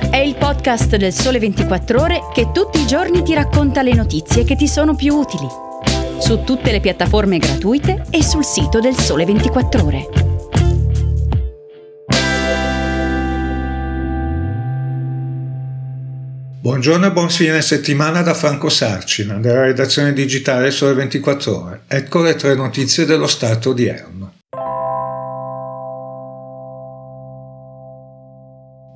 È il podcast del Sole 24 Ore che tutti i giorni ti racconta le notizie che ti sono più utili. Su tutte le piattaforme gratuite e sul sito del Sole 24 Ore. Buongiorno e buon fine settimana da Franco Sarcina, della redazione digitale Sole 24 Ore. Ecco le tre notizie dello Stato odierno.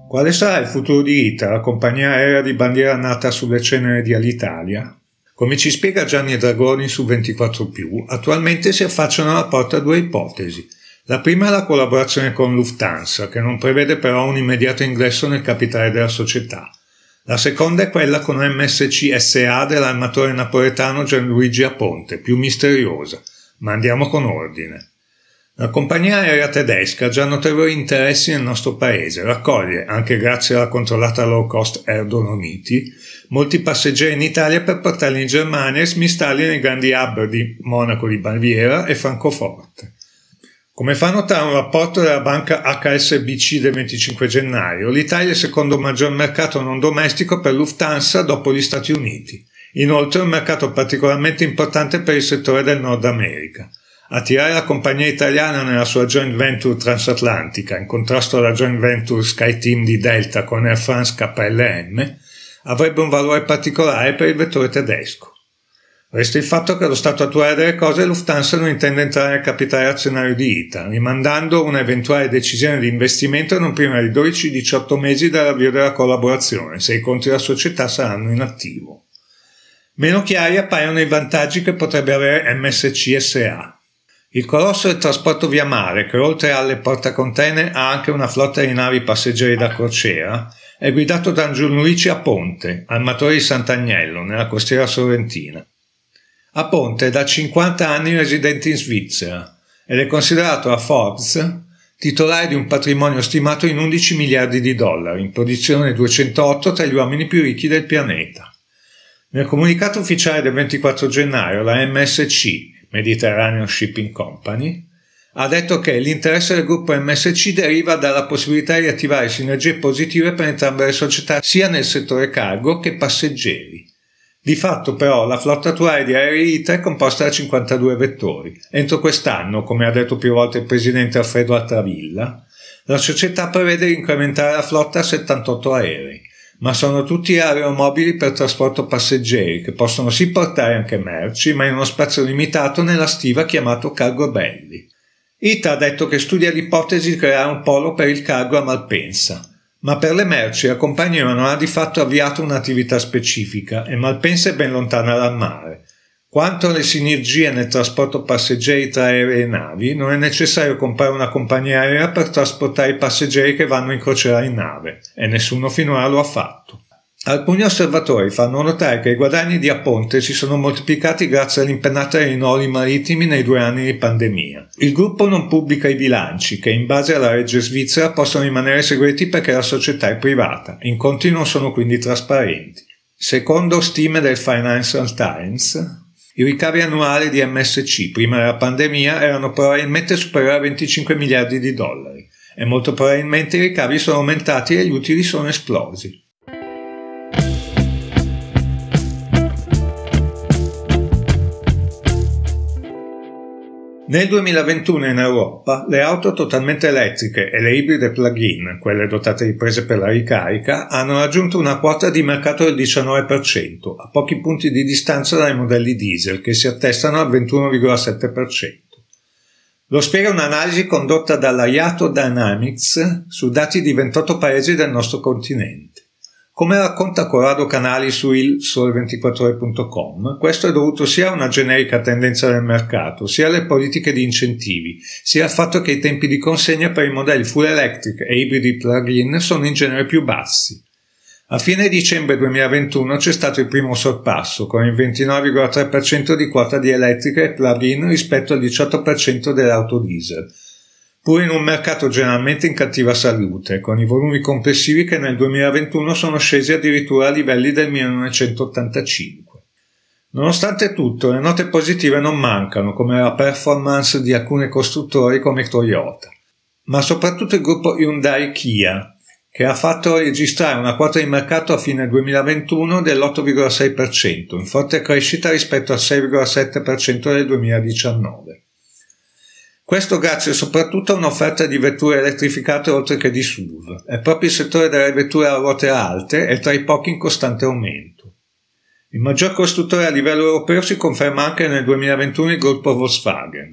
Quale sarà il futuro di ITA, la compagnia aerea di bandiera nata sulle ceneri di Alitalia? Come ci spiega Gianni Dragoni su 24 attualmente si affacciano alla porta due ipotesi. La prima è la collaborazione con Lufthansa, che non prevede però un immediato ingresso nel capitale della società. La seconda è quella con MSC SA dell'armatore napoletano Gianluigi Aponte, più misteriosa, ma andiamo con ordine. La compagnia aerea tedesca ha già notevoli interessi nel nostro paese, raccoglie, anche grazie alla controllata low cost Air Dolomiti, molti passeggeri in Italia per portarli in Germania e smistarli nei grandi hub di Monaco di Baviera e Francoforte. Come fa notare un rapporto della banca HSBC del 25 gennaio, l'Italia è il secondo maggior mercato non domestico per Lufthansa dopo gli Stati Uniti. Inoltre è un mercato particolarmente importante per il settore del Nord America. Attirare la compagnia italiana nella sua joint venture transatlantica, in contrasto alla joint venture SkyTeam di Delta con Air France KLM, avrebbe un valore particolare per il vettore tedesco. Resta il fatto che allo stato attuale delle cose Lufthansa non intende entrare nel capitale azionario di ITA, rimandando un'eventuale decisione di investimento non prima di 12-18 mesi dall'avvio della collaborazione, se i conti della società saranno in attivo. Meno chiari appaiono i vantaggi che potrebbe avere MSC SA. Il colosso del trasporto via mare, che oltre alle portacontainer ha anche una flotta di navi passeggeri da crociera, è guidato da Gianluigi Aponte, armatore di Sant'Agnello, nella costiera sorrentina. Aponte è da 50 anni residente in Svizzera ed è considerato a Forbes titolare di un patrimonio stimato in 11 miliardi di dollari, in posizione 208 tra gli uomini più ricchi del pianeta. Nel comunicato ufficiale del 24 gennaio la MSC Mediterranean Shipping Company, ha detto che l'interesse del gruppo MSC deriva dalla possibilità di attivare sinergie positive per entrambe le società sia nel settore cargo che passeggeri. Di fatto però la flotta attuale di aerei ITA è composta da 52 vettori. Entro quest'anno, come ha detto più volte il presidente Alfredo Altravilla, la società prevede di incrementare la flotta a 78 aerei ma sono tutti aeromobili per trasporto passeggeri che possono sì portare anche merci, ma in uno spazio limitato nella stiva chiamato cargo belli. ITA ha detto che studia l'ipotesi di creare un polo per il cargo a Malpensa, ma per le merci la compagnia non ha di fatto avviato un'attività specifica e Malpensa è ben lontana dal mare. Quanto alle sinergie nel trasporto passeggeri tra aerei e navi, non è necessario comprare una compagnia aerea per trasportare i passeggeri che vanno in crociera in nave, e nessuno finora lo ha fatto. Alcuni osservatori fanno notare che i guadagni di Aponte si sono moltiplicati grazie all'impennata dei noli marittimi nei due anni di pandemia. Il gruppo non pubblica i bilanci, che in base alla legge svizzera possono rimanere segreti perché la società è privata, i conti non sono quindi trasparenti. Secondo stime del Financial Times, i ricavi annuali di MSC prima della pandemia erano probabilmente superiori a 25 miliardi di dollari e molto probabilmente i ricavi sono aumentati e gli utili sono esplosi. Nel 2021 in Europa le auto totalmente elettriche e le ibride plug-in, quelle dotate di prese per la ricarica, hanno raggiunto una quota di mercato del 19%, a pochi punti di distanza dai modelli diesel che si attestano al 21,7%. Lo spiega un'analisi condotta dalla Yato Dynamics su dati di 28 paesi del nostro continente. Come racconta Corrado Canali su il Sole24ore.com, questo è dovuto sia a una generica tendenza del mercato, sia alle politiche di incentivi, sia al fatto che i tempi di consegna per i modelli full electric e ibridi plug-in sono in genere più bassi. A fine dicembre 2021 c'è stato il primo sorpasso, con il 29,3% di quota di elettriche e plug-in rispetto al 18% delle auto diesel, pur in un mercato generalmente in cattiva salute, con i volumi complessivi che nel 2021 sono scesi addirittura a livelli del 1985. Nonostante tutto, le note positive non mancano, come la performance di alcuni costruttori come Toyota, ma soprattutto il gruppo Hyundai Kia, che ha fatto registrare una quota di mercato a fine 2021 dell'8,6%, in forte crescita rispetto al 6,7% del 2019. Questo grazie soprattutto a un'offerta di vetture elettrificate oltre che di SUV. È proprio il settore delle vetture a ruote alte è tra i pochi in costante aumento. Il maggior costruttore a livello europeo si conferma anche nel 2021 il gruppo Volkswagen.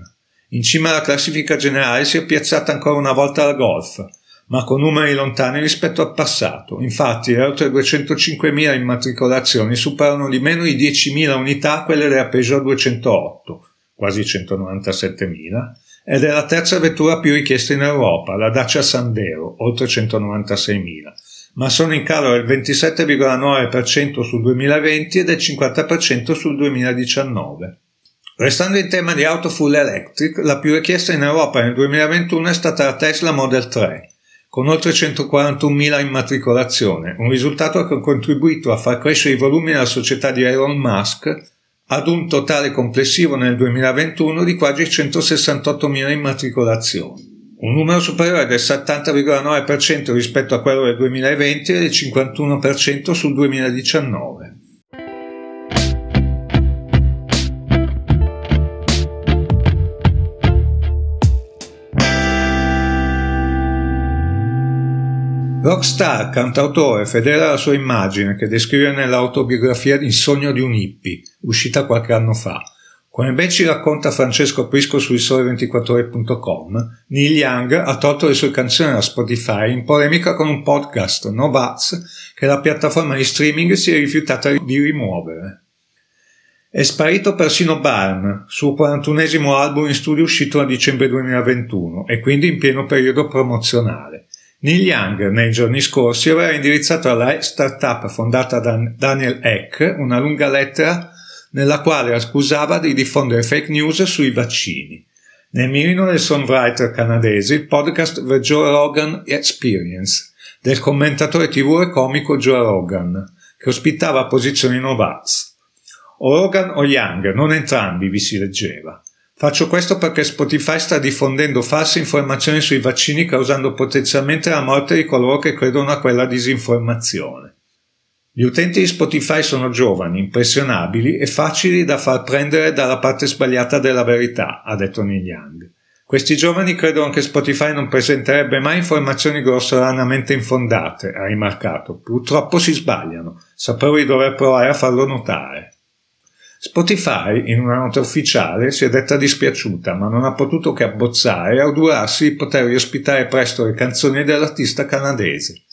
In cima alla classifica generale si è piazzata ancora una volta la Golf, ma con numeri lontani rispetto al passato. Infatti le oltre 205.000 immatricolazioni superano di meno di 10.000 unità quelle della Peugeot 208, quasi 197.000, ed è la terza vettura più richiesta in Europa, la Dacia Sandero, oltre 196.000, ma sono in calo del 27,9% sul 2020 e del 50% sul 2019. Restando in tema di auto full electric, la più richiesta in Europa nel 2021 è stata la Tesla Model 3, con oltre 141.000 immatricolazioni, un risultato che ha contribuito a far crescere i volumi della società di Elon Musk ad un totale complessivo nel 2021 di quasi 168.000 immatricolazioni, un numero superiore del 70,9% rispetto a quello del 2020 e del 51% sul 2019. Rockstar, cantautore fedele alla sua immagine che descrive nell'autobiografia Il sogno di un hippie, uscita qualche anno fa. Come ben ci racconta Francesco Prisco su isole24ore.com, Neil Young ha tolto le sue canzoni da Spotify in polemica con un podcast, No Vats, che la piattaforma di streaming si è rifiutata di rimuovere. È sparito persino Barn, suo 41esimo album in studio uscito a dicembre 2021 e quindi in pieno periodo promozionale. Neil Young nei giorni scorsi aveva indirizzato alla startup fondata da Daniel Eck una lunga lettera nella quale accusava di diffondere fake news sui vaccini. Nel mirino del songwriter canadese il podcast The Joe Rogan Experience del commentatore tv e comico Joe Rogan, che ospitava posizioni Novaz. O Rogan o Young, non entrambi vi si leggeva. Faccio questo perché Spotify sta diffondendo false informazioni sui vaccini causando potenzialmente la morte di coloro che credono a quella disinformazione. Gli utenti di Spotify sono giovani, impressionabili e facili da far prendere dalla parte sbagliata della verità, ha detto Neil Young. Questi giovani credono che Spotify non presenterebbe mai informazioni grossolanamente infondate, ha rimarcato. Purtroppo si sbagliano. Sapevo di dover provare a farlo notare. Spotify, in una nota ufficiale, si è detta dispiaciuta, ma non ha potuto che abbozzare e augurarsi di poter ospitare presto le canzoni dell'artista canadese.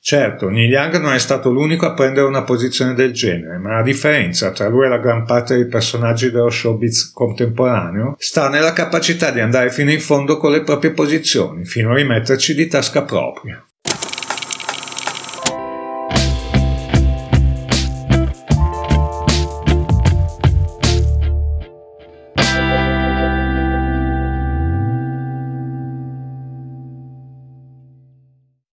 Certo, Neil Young non è stato l'unico a prendere una posizione del genere, ma la differenza tra lui e la gran parte dei personaggi dello showbiz contemporaneo sta nella capacità di andare fino in fondo con le proprie posizioni, fino a rimetterci di tasca propria.